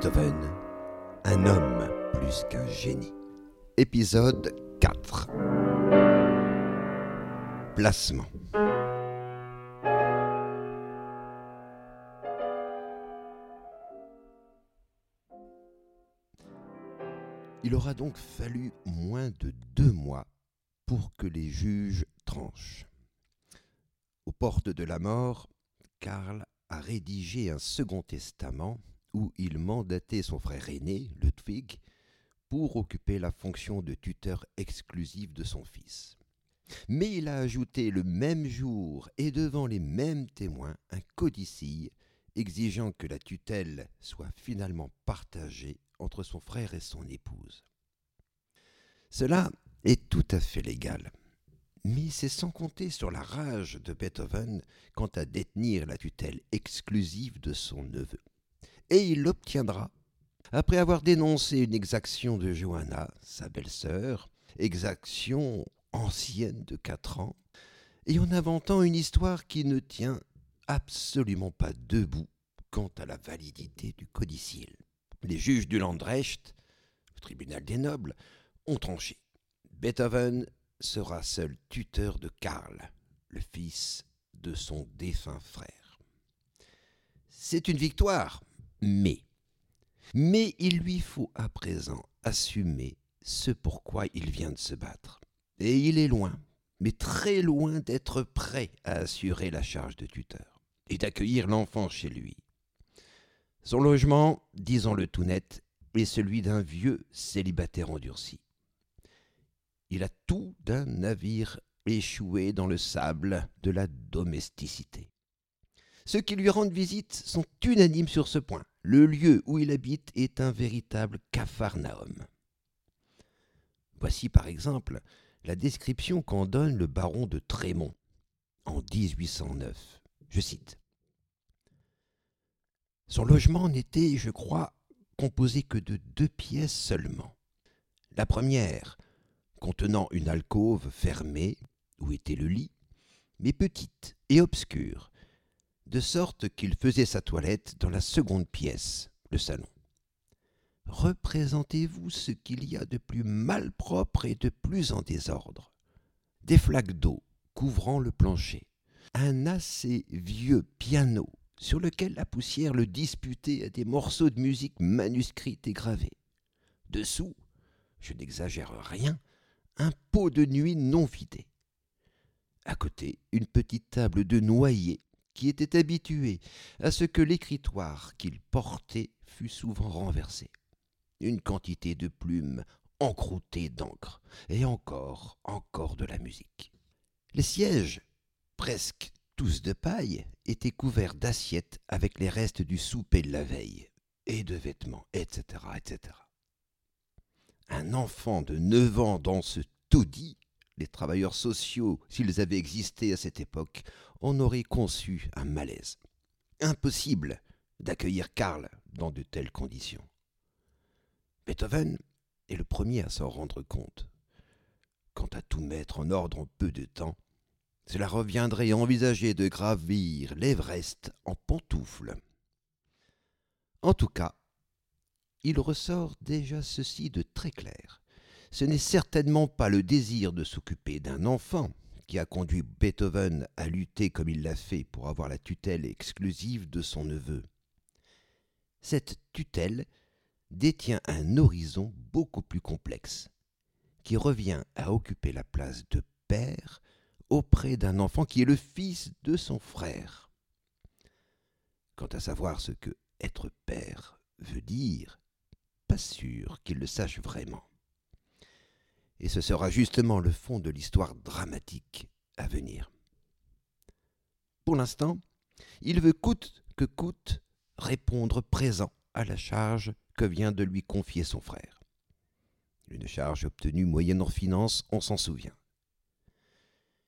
Beethoven, un homme plus qu'un génie. Épisode 4 Placement Il aura donc fallu moins de deux mois pour que les juges tranchent. Aux portes de la mort, Karl a rédigé un second testament où il mandatait son frère aîné, Ludwig, pour occuper la fonction de tuteur exclusif de son fils. Mais il a ajouté le même jour et devant les mêmes témoins un codicille exigeant que la tutelle soit finalement partagée entre son frère et son épouse. Cela est tout à fait légal, mais c'est sans compter sur la rage de Beethoven quant à détenir la tutelle exclusive de son neveu et il l'obtiendra. Après avoir dénoncé une exaction de Johanna, sa belle-sœur, exaction ancienne de quatre ans, et en inventant une histoire qui ne tient absolument pas debout quant à la validité du codicile. Les juges du Landrecht, le tribunal des nobles, ont tranché. Beethoven sera seul tuteur de Karl, le fils de son défunt frère. C'est une victoire, mais. Il lui faut à présent assumer ce pourquoi il vient de se battre. Et il est loin, mais très loin d'être prêt à assurer la charge de tuteur et d'accueillir l'enfant chez lui. Son logement, disons-le tout net, est celui d'un vieux célibataire endurci. Il a tout d'un navire échoué dans le sable de la domesticité. Ceux qui lui rendent visite sont unanimes sur ce point. Le lieu où il habite est un véritable capharnaüm. Voici par exemple la description qu'en donne le baron de Trémont en 1809. Je cite. Son logement n'était, je crois, composé que de deux pièces seulement. La première, contenant une alcôve fermée, où était le lit, mais petite et obscure, de sorte qu'il faisait sa toilette dans la seconde pièce, le salon. Représentez-vous ce qu'il y a de plus malpropre et de plus en désordre. Des flaques d'eau couvrant le plancher, un assez vieux piano sur lequel la poussière le disputait à des morceaux de musique manuscrits et gravés. Dessous, je n'exagère rien, un pot de nuit non vidé. À côté, une petite table de noyer qui était habitué à ce que l'écritoire qu'il portait fût souvent renversé. Une quantité de plumes encroûtées d'encre, et encore, encore de la musique. Les sièges, presque tous de paille, étaient couverts d'assiettes avec les restes du souper de la veille, et de vêtements, etc., etc. Un enfant de neuf ans dans ce taudis les travailleurs sociaux, s'ils avaient existé à cette époque, en auraient conçu un malaise. Impossible d'accueillir Karl dans de telles conditions. Beethoven est le premier à s'en rendre compte. Quant à tout mettre en ordre en peu de temps, cela reviendrait à envisager de gravir l'Everest en pantoufles. En tout cas, il ressort déjà ceci de très clair ce n'est certainement pas le désir de s'occuper d'un enfant qui a conduit Beethoven à lutter comme il l'a fait pour avoir la tutelle exclusive de son neveu. Cette tutelle détient un horizon beaucoup plus complexe, qui revient à occuper la place de père auprès d'un enfant qui est le fils de son frère. Quant à savoir ce que être père veut dire, pas sûr qu'il le sache vraiment et ce sera justement le fond de l'histoire dramatique à venir. Pour l'instant, il veut coûte que coûte répondre présent à la charge que vient de lui confier son frère. Une charge obtenue moyennant finance, on s'en souvient.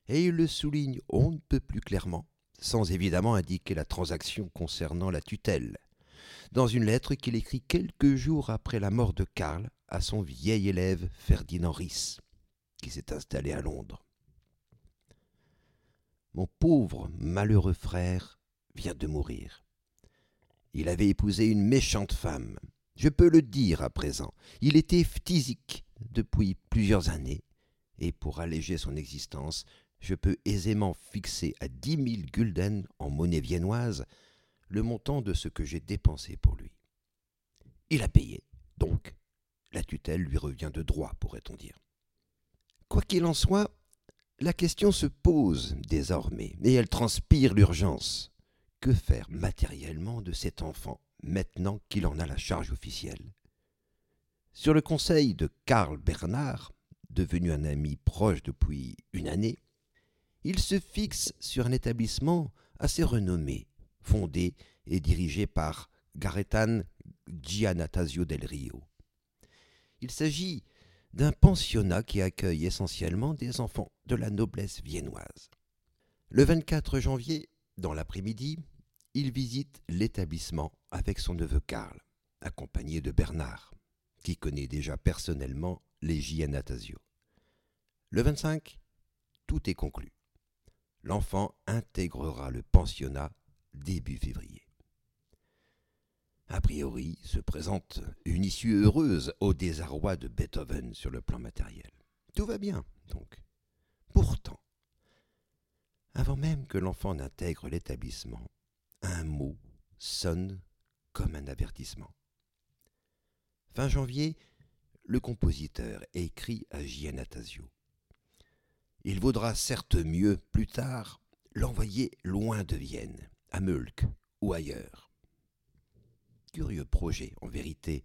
Et il le souligne on ne peut plus clairement, sans évidemment indiquer la transaction concernant la tutelle, dans une lettre qu'il écrit quelques jours après la mort de Karl à son vieil élève Ferdinand Ries, qui s'est installé à Londres. Mon pauvre, malheureux frère vient de mourir. Il avait épousé une méchante femme, Je peux le dire à présent, il était phtisique depuis plusieurs années, et pour alléger son existence, je peux aisément fixer à dix mille gulden en monnaie viennoise le montant de ce que j'ai dépensé pour lui. Il a payé, donc la tutelle lui revient de droit, pourrait-on dire. Quoi qu'il en soit, la question se pose désormais, et elle transpire l'urgence. Que faire matériellement de cet enfant maintenant qu'il en a la charge officielle? Sur le conseil de Karl Bernard, devenu un ami proche depuis une année, il se fixe sur un établissement assez renommé, fondé et dirigé par Garetan Giannatasio del Rio. Il s'agit d'un pensionnat qui accueille essentiellement des enfants de la noblesse viennoise. Le 24 janvier, dans l'après-midi, il visite l'établissement avec son neveu Karl, accompagné de Bernard, qui connaît déjà personnellement les Giannatasio. Le 25, tout est conclu. L'enfant intégrera le pensionnat début février. A priori, se présente une issue heureuse au désarroi de Beethoven sur le plan matériel. Tout va bien, donc. Pourtant, avant même que l'enfant n'intègre l'établissement, un mot sonne comme un avertissement. Fin janvier, le compositeur écrit à Giannatasio. Il vaudra certes mieux, plus tard, l'envoyer loin de Vienne, à Meulk ou ailleurs. Curieux projet, en vérité.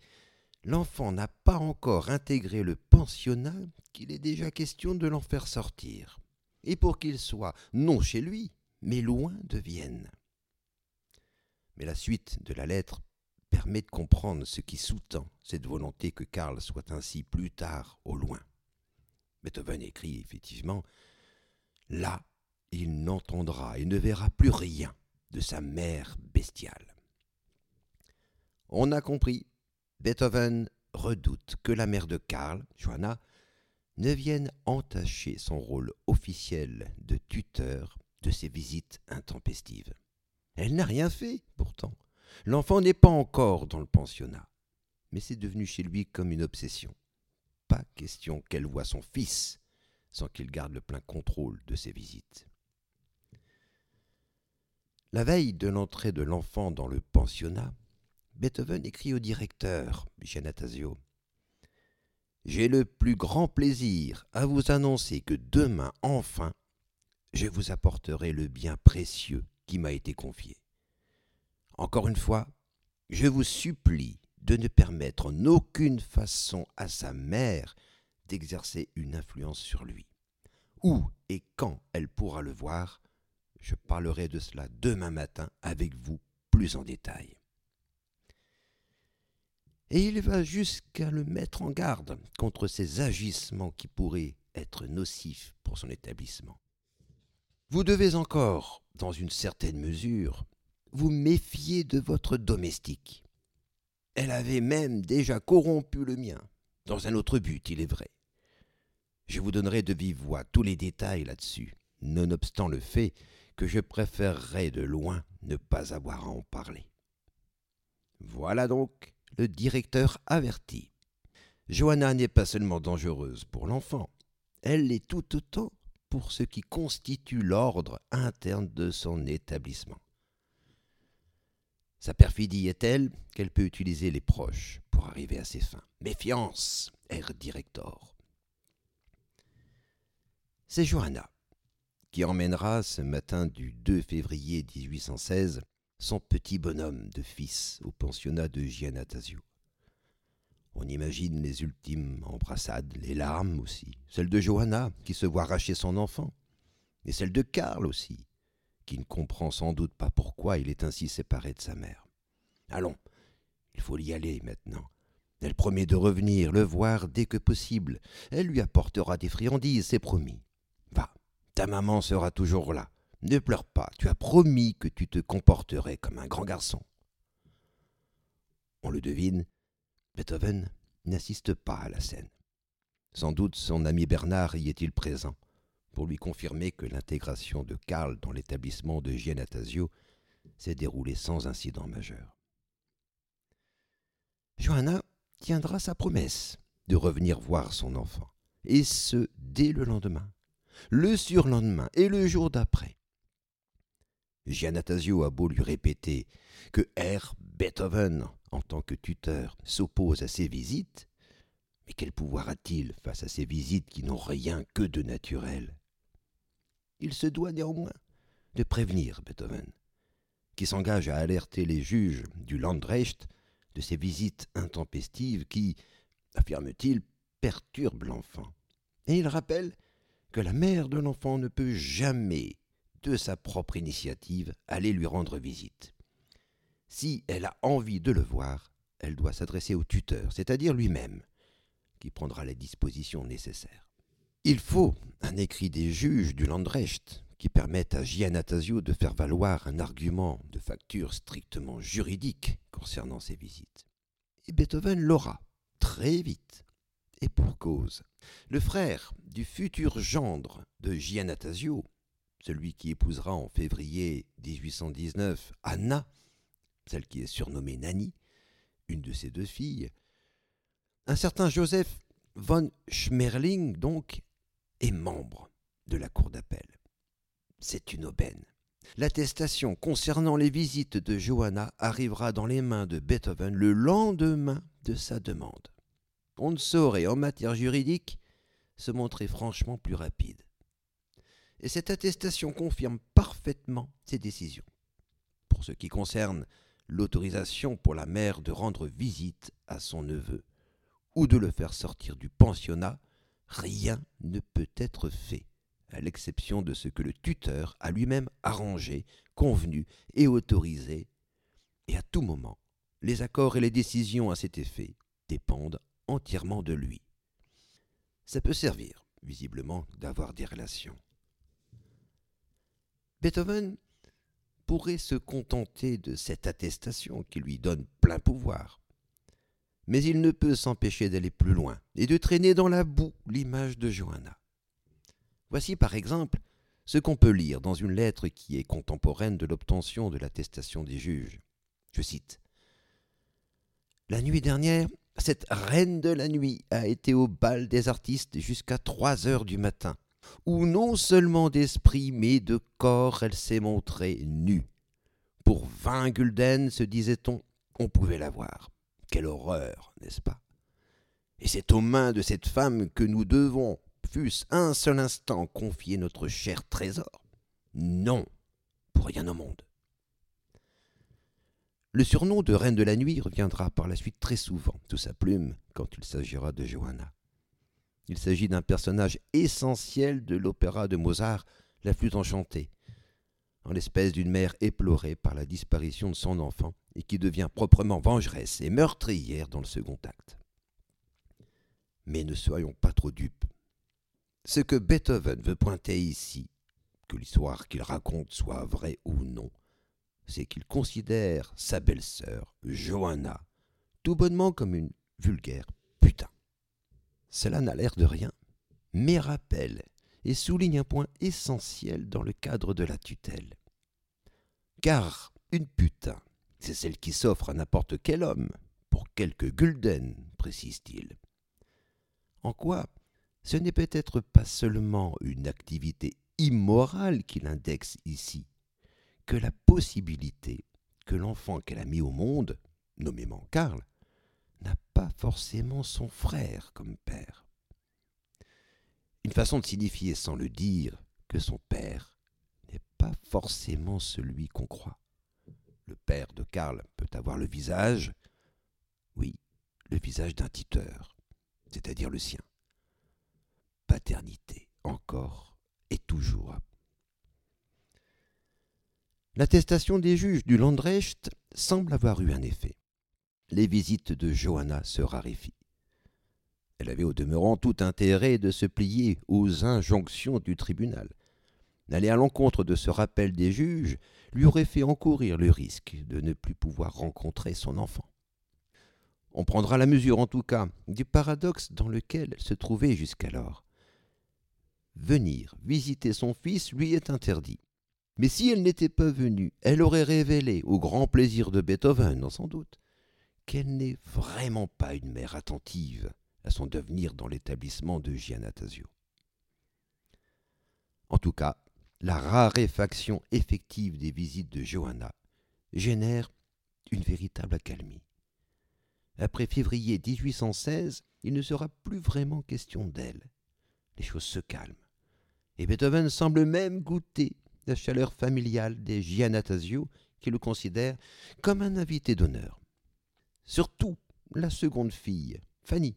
L'enfant n'a pas encore intégré le pensionnat qu'il est déjà question de l'en faire sortir, et pour qu'il soit non chez lui, mais loin de Vienne. Mais la suite de la lettre permet de comprendre ce qui sous-tend cette volonté que Karl soit ainsi plus tard au loin. Beethoven écrit effectivement Là, il n'entendra et ne verra plus rien de sa mère bestiale. On a compris. Beethoven redoute que la mère de Karl, Johanna, ne vienne entacher son rôle officiel de tuteur de ses visites intempestives. Elle n'a rien fait, pourtant. L'enfant n'est pas encore dans le pensionnat, mais c'est devenu chez lui comme une obsession. Pas question qu'elle voie son fils sans qu'il garde le plein contrôle de ses visites. La veille de l'entrée de l'enfant dans le pensionnat, Beethoven écrit au directeur, Giannatasio. J'ai le plus grand plaisir à vous annoncer que demain, enfin, je vous apporterai le bien précieux qui m'a été confié. Encore une fois, je vous supplie de ne permettre en aucune façon à sa mère d'exercer une influence sur lui. Où et quand elle pourra le voir, je parlerai de cela demain matin avec vous plus en détail. Et il va jusqu'à le mettre en garde contre ces agissements qui pourraient être nocifs pour son établissement. Vous devez encore, dans une certaine mesure, vous méfier de votre domestique. Elle avait même déjà corrompu le mien, dans un autre but, il est vrai. Je vous donnerai de vive voix tous les détails là-dessus, nonobstant le fait que je préférerais de loin ne pas avoir à en parler. Voilà donc le directeur averti. Johanna n'est pas seulement dangereuse pour l'enfant, elle l'est tout autant pour ce qui constitue l'ordre interne de son établissement. Sa perfidie est telle qu'elle peut utiliser les proches pour arriver à ses fins. Méfiance, Herr Director. C'est Johanna qui emmènera ce matin du 2 février 1816 son petit bonhomme de fils au pensionnat de Giannatasio. On imagine les ultimes embrassades, les larmes aussi, celle de Johanna qui se voit arracher son enfant, et celle de Karl aussi, qui ne comprend sans doute pas pourquoi il est ainsi séparé de sa mère. Allons, il faut y aller maintenant. Elle promet de revenir le voir dès que possible. Elle lui apportera des friandises, c'est promis. Va, ta maman sera toujours là. Ne pleure pas, tu as promis que tu te comporterais comme un grand garçon. On le devine, Beethoven n'assiste pas à la scène. Sans doute son ami Bernard y est-il présent, pour lui confirmer que l'intégration de Karl dans l'établissement de Giannatasio s'est déroulée sans incident majeur. Johanna tiendra sa promesse de revenir voir son enfant, et ce dès le lendemain, le surlendemain et le jour d'après. Giannatasio a beau lui répéter que R. Beethoven, en tant que tuteur, s'oppose à ses visites, mais quel pouvoir a-t-il face à ces visites qui n'ont rien que de naturel? Il se doit néanmoins de prévenir Beethoven, qui s'engage à alerter les juges du Landrecht de ces visites intempestives qui, affirme-t-il, perturbent l'enfant. Et il rappelle que la mère de l'enfant ne peut jamais, de sa propre initiative, aller lui rendre visite. Si elle a envie de le voir, elle doit s'adresser au tuteur, c'est-à-dire lui-même, qui prendra les dispositions nécessaires. Il faut un écrit des juges du Landrecht qui permette à Giannatasio de faire valoir un argument de facture strictement juridique concernant ses visites. Et Beethoven l'aura, très vite, et pour cause. Le frère du futur gendre de Giannatasio, celui qui épousera en février 1819 Anna, celle qui est surnommée Nani, une de ses deux filles, un certain Joseph von Schmerling, donc, est membre de la cour d'appel. C'est une aubaine. L'attestation concernant les visites de Johanna arrivera dans les mains de Beethoven le lendemain de sa demande. On ne saurait, en matière juridique, se montrer franchement plus rapide. Et cette attestation confirme parfaitement ses décisions. Pour ce qui concerne l'autorisation pour la mère de rendre visite à son neveu ou de le faire sortir du pensionnat, rien ne peut être fait, à l'exception de ce que le tuteur a lui-même arrangé, convenu et autorisé, et à tout moment, les accords et les décisions à cet effet dépendent entièrement de lui. Ça peut servir, visiblement, d'avoir des relations. Beethoven pourrait se contenter de cette attestation qui lui donne plein pouvoir. Mais il ne peut s'empêcher d'aller plus loin et de traîner dans la boue l'image de Johanna. Voici par exemple ce qu'on peut lire dans une lettre qui est contemporaine de l'obtention de l'attestation des juges. Je cite La nuit dernière, cette reine de la nuit a été au bal des artistes jusqu'à trois heures du matin où non seulement d'esprit, mais de corps elle s'est montrée nue. Pour vingt gulden, se disait-on, on pouvait la voir. Quelle horreur, n'est-ce pas? Et c'est aux mains de cette femme que nous devons, fût-ce un seul instant, confier notre cher trésor Non, pour rien au monde. Le surnom de Reine de la Nuit reviendra par la suite très souvent sous sa plume quand il s'agira de Johanna. Il s'agit d'un personnage essentiel de l'opéra de Mozart, La flûte enchantée, en l'espèce d'une mère éplorée par la disparition de son enfant et qui devient proprement vengeresse et meurtrière dans le second acte. Mais ne soyons pas trop dupes. Ce que Beethoven veut pointer ici, que l'histoire qu'il raconte soit vraie ou non, c'est qu'il considère sa belle-sœur, Johanna, tout bonnement comme une vulgaire. Cela n'a l'air de rien, mais rappelle et souligne un point essentiel dans le cadre de la tutelle. Car une putain, c'est celle qui s'offre à n'importe quel homme, pour quelques gulden, précise-t-il. En quoi ce n'est peut-être pas seulement une activité immorale qu'il indexe ici, que la possibilité que l'enfant qu'elle a mis au monde, nommément Karl, n'a pas forcément son frère comme père. Une façon de signifier sans le dire que son père n'est pas forcément celui qu'on croit. Le père de Karl peut avoir le visage, oui, le visage d'un tuteur, c'est-à-dire le sien. Paternité, encore et toujours. L'attestation des juges du Landrecht semble avoir eu un effet les visites de Johanna se raréfient. Elle avait au demeurant tout intérêt de se plier aux injonctions du tribunal. Aller à l'encontre de ce rappel des juges lui aurait fait encourir le risque de ne plus pouvoir rencontrer son enfant. On prendra la mesure en tout cas du paradoxe dans lequel elle se trouvait jusqu'alors. Venir visiter son fils lui est interdit. Mais si elle n'était pas venue, elle aurait révélé, au grand plaisir de Beethoven sans doute, qu'elle n'est vraiment pas une mère attentive à son devenir dans l'établissement de Giannatasio. En tout cas, la raréfaction effective des visites de Johanna génère une véritable accalmie. Après février 1816, il ne sera plus vraiment question d'elle. Les choses se calment. Et Beethoven semble même goûter la chaleur familiale des Giannatasio qui le considèrent comme un invité d'honneur. Surtout la seconde fille, Fanny,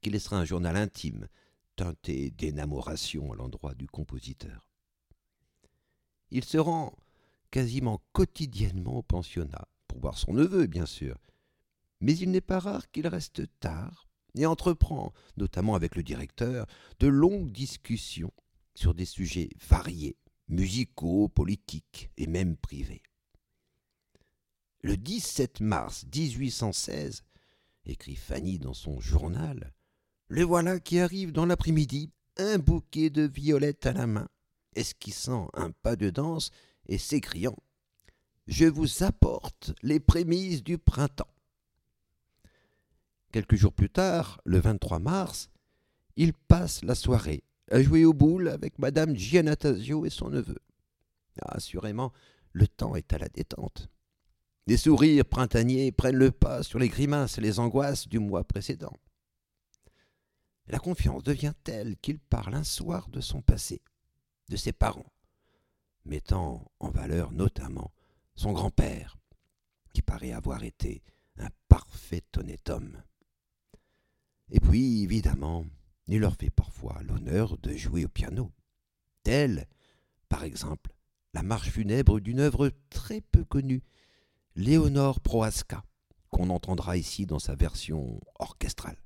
qui laissera un journal intime teinté d'énamoration à l'endroit du compositeur. Il se rend quasiment quotidiennement au pensionnat, pour voir son neveu, bien sûr, mais il n'est pas rare qu'il reste tard et entreprend, notamment avec le directeur, de longues discussions sur des sujets variés, musicaux, politiques et même privés. Le 17 mars 1816, écrit Fanny dans son journal, le voilà qui arrive dans l'après-midi, un bouquet de violettes à la main, esquissant un pas de danse et s'écriant Je vous apporte les prémices du printemps. Quelques jours plus tard, le 23 mars, il passe la soirée à jouer aux boules avec Madame Giannatasio et son neveu. Assurément, le temps est à la détente. Des sourires printaniers prennent le pas sur les grimaces et les angoisses du mois précédent. La confiance devient telle qu'il parle un soir de son passé, de ses parents, mettant en valeur notamment son grand-père, qui paraît avoir été un parfait honnête homme. Et puis, évidemment, il leur fait parfois l'honneur de jouer au piano, telle, par exemple, la marche funèbre d'une œuvre très peu connue, Léonore Proasca, qu'on entendra ici dans sa version orchestrale.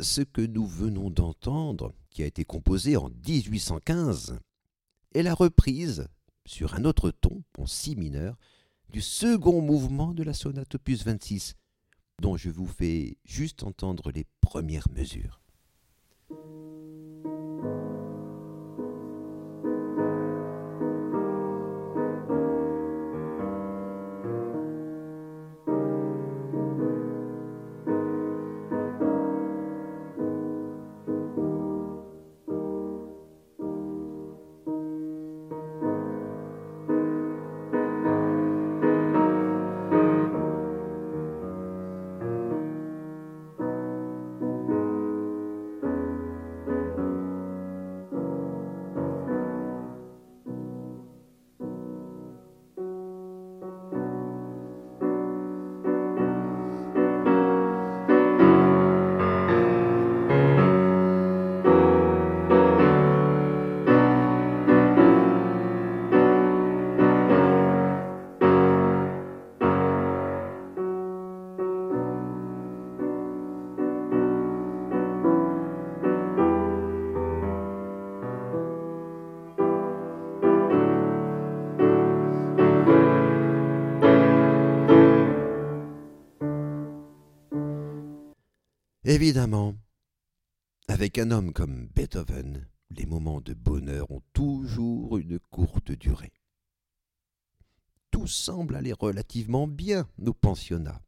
Ce que nous venons d'entendre, qui a été composé en 1815, est la reprise, sur un autre ton, en si mineur, du second mouvement de la sonate opus 26, dont je vous fais juste entendre les premières mesures. Évidemment, avec un homme comme Beethoven, les moments de bonheur ont toujours une courte durée. Tout semble aller relativement bien au pensionnat.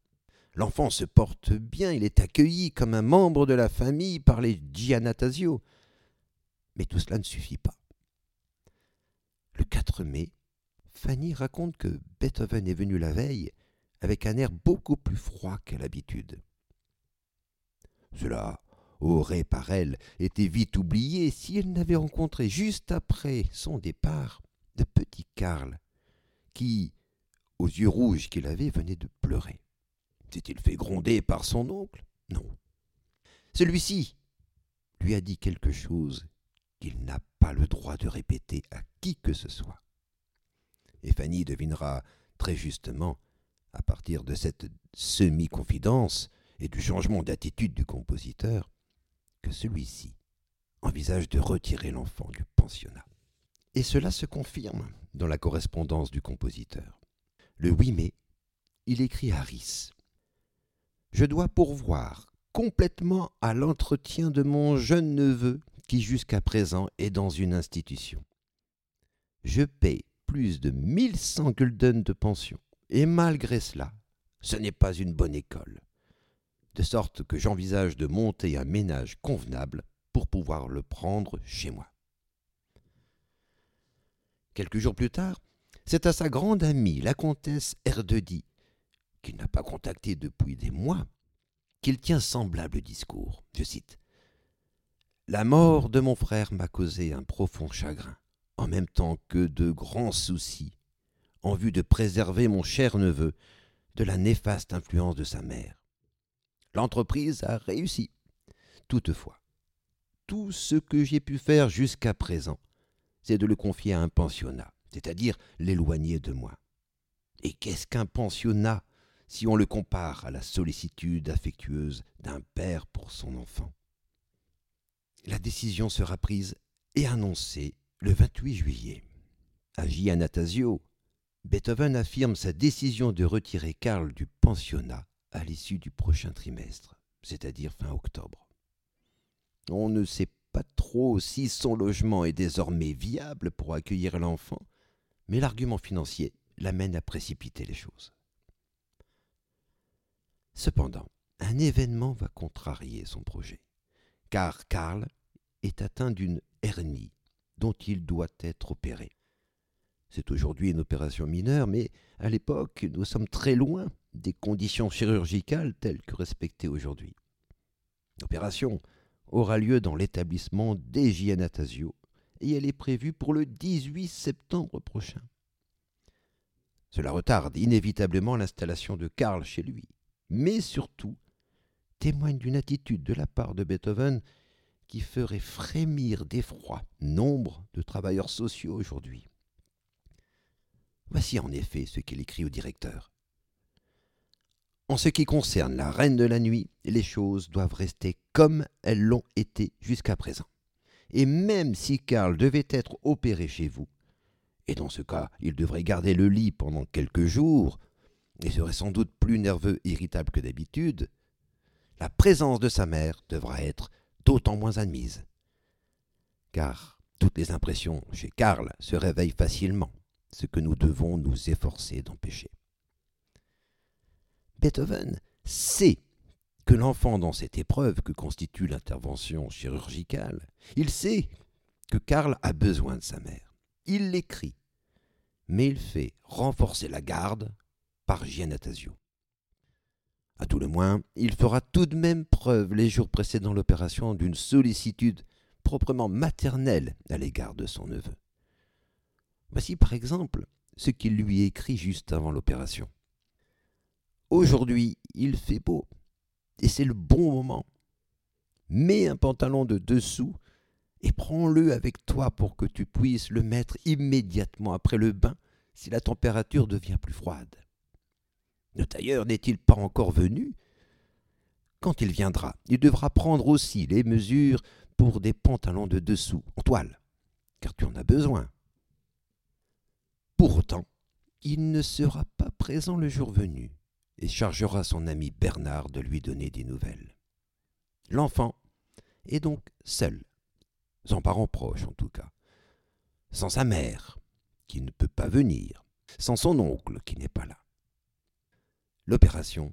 L'enfant se porte bien, il est accueilli comme un membre de la famille par les Giannatasio. Mais tout cela ne suffit pas. Le 4 mai, Fanny raconte que Beethoven est venu la veille avec un air beaucoup plus froid qu'à l'habitude. Cela aurait par elle été vite oublié si elle n'avait rencontré juste après son départ de petit Karl, qui, aux yeux rouges qu'il avait, venait de pleurer. S'est-il fait gronder par son oncle? Non. Celui-ci lui a dit quelque chose qu'il n'a pas le droit de répéter à qui que ce soit. Et Fanny devinera très justement, à partir de cette semi-confidence et du changement d'attitude du compositeur, que celui-ci envisage de retirer l'enfant du pensionnat. Et cela se confirme dans la correspondance du compositeur. Le 8 mai, il écrit à Rhys Je dois pourvoir complètement à l'entretien de mon jeune neveu qui jusqu'à présent est dans une institution. Je paye plus de 1100 gulden de pension, et malgré cela, ce n'est pas une bonne école de sorte que j'envisage de monter un ménage convenable pour pouvoir le prendre chez moi. Quelques jours plus tard, c'est à sa grande amie, la comtesse Erdedi, qu'il n'a pas contactée depuis des mois, qu'il tient semblable discours. Je cite La mort de mon frère m'a causé un profond chagrin, en même temps que de grands soucis, en vue de préserver mon cher neveu de la néfaste influence de sa mère. L'entreprise a réussi. Toutefois, tout ce que j'ai pu faire jusqu'à présent, c'est de le confier à un pensionnat, c'est-à-dire l'éloigner de moi. Et qu'est-ce qu'un pensionnat si on le compare à la sollicitude affectueuse d'un père pour son enfant? La décision sera prise et annoncée le 28 juillet. À Giannatasio, Beethoven affirme sa décision de retirer Karl du pensionnat à l'issue du prochain trimestre, c'est-à-dire fin octobre. On ne sait pas trop si son logement est désormais viable pour accueillir l'enfant, mais l'argument financier l'amène à précipiter les choses. Cependant, un événement va contrarier son projet, car Karl est atteint d'une hernie dont il doit être opéré. C'est aujourd'hui une opération mineure, mais à l'époque, nous sommes très loin des conditions chirurgicales telles que respectées aujourd'hui. L'opération aura lieu dans l'établissement des et elle est prévue pour le 18 septembre prochain. Cela retarde inévitablement l'installation de Karl chez lui, mais surtout témoigne d'une attitude de la part de Beethoven qui ferait frémir d'effroi nombre de travailleurs sociaux aujourd'hui. Voici en effet ce qu'il écrit au directeur. En ce qui concerne la reine de la nuit, les choses doivent rester comme elles l'ont été jusqu'à présent. Et même si Karl devait être opéré chez vous, et dans ce cas il devrait garder le lit pendant quelques jours, et serait sans doute plus nerveux et irritable que d'habitude, la présence de sa mère devra être d'autant moins admise. Car toutes les impressions chez Karl se réveillent facilement, ce que nous devons nous efforcer d'empêcher. Beethoven sait que l'enfant dans cette épreuve que constitue l'intervention chirurgicale, il sait que Karl a besoin de sa mère. Il l'écrit, mais il fait renforcer la garde par Giannatasio. À tout le moins, il fera tout de même preuve les jours précédant l'opération d'une sollicitude proprement maternelle à l'égard de son neveu. Voici par exemple ce qu'il lui écrit juste avant l'opération. Aujourd'hui, il fait beau, et c'est le bon moment. Mets un pantalon de dessous et prends-le avec toi pour que tu puisses le mettre immédiatement après le bain si la température devient plus froide. Le tailleur n'est-il pas encore venu? Quand il viendra, il devra prendre aussi les mesures pour des pantalons de dessous en toile, car tu en as besoin. Pour autant, il ne sera pas présent le jour venu et chargera son ami Bernard de lui donner des nouvelles. L'enfant est donc seul, sans parents proches en tout cas, sans sa mère, qui ne peut pas venir, sans son oncle qui n'est pas là. L'opération,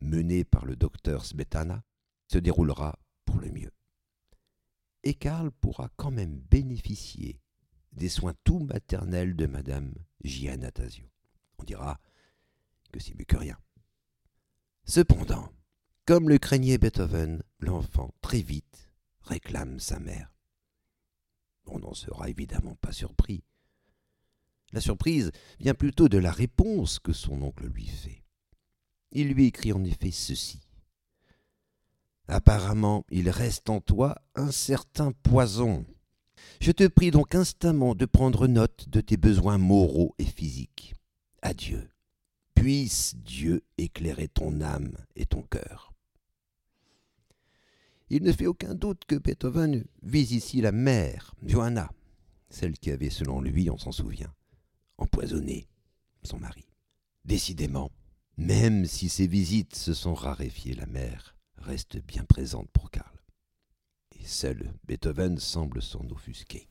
menée par le docteur Smetana, se déroulera pour le mieux. Et Karl pourra quand même bénéficier des soins tout maternels de Madame Giannatasio. On dira que c'est mieux que rien. Cependant, comme le craignait Beethoven, l'enfant très vite réclame sa mère. On n'en sera évidemment pas surpris. La surprise vient plutôt de la réponse que son oncle lui fait. Il lui écrit en effet ceci. Apparemment, il reste en toi un certain poison. Je te prie donc instamment de prendre note de tes besoins moraux et physiques. Adieu. Puisse Dieu éclairer ton âme et ton cœur. Il ne fait aucun doute que Beethoven vise ici la mère, Johanna, celle qui avait, selon lui, on s'en souvient, empoisonné son mari. Décidément, même si ses visites se sont raréfiées, la mère reste bien présente pour Karl. Seul Beethoven semble s'en offusquer.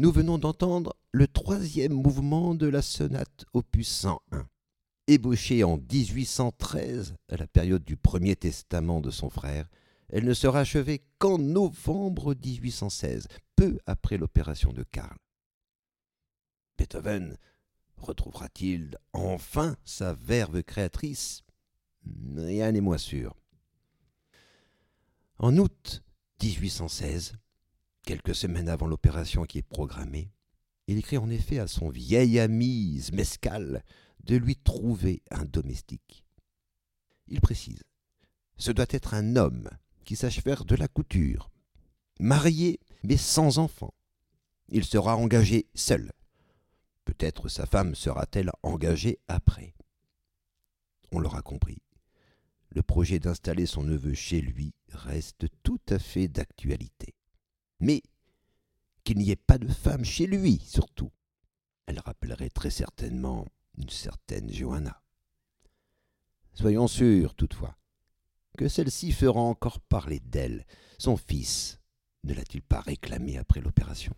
Nous venons d'entendre le troisième mouvement de la sonate opus 101. Ébauchée en 1813, à la période du premier testament de son frère, elle ne sera achevée qu'en novembre 1816, peu après l'opération de Karl. Beethoven retrouvera-t-il enfin sa verve créatrice? Rien n'est moins sûr. En août 1816, quelques semaines avant l'opération qui est programmée, il écrit en effet à son vieil ami Zmeskal de lui trouver un domestique. Il précise Ce doit être un homme qui sache faire de la couture, marié mais sans enfant. Il sera engagé seul. Peut-être sa femme sera-t-elle engagée après. On l'aura compris. Le projet d'installer son neveu chez lui reste tout à fait d'actualité. Mais qu'il n'y ait pas de femme chez lui, surtout. Elle rappellerait très certainement une certaine Johanna. Soyons sûrs, toutefois, que celle-ci fera encore parler d'elle. Son fils ne l'a-t-il pas réclamé après l'opération?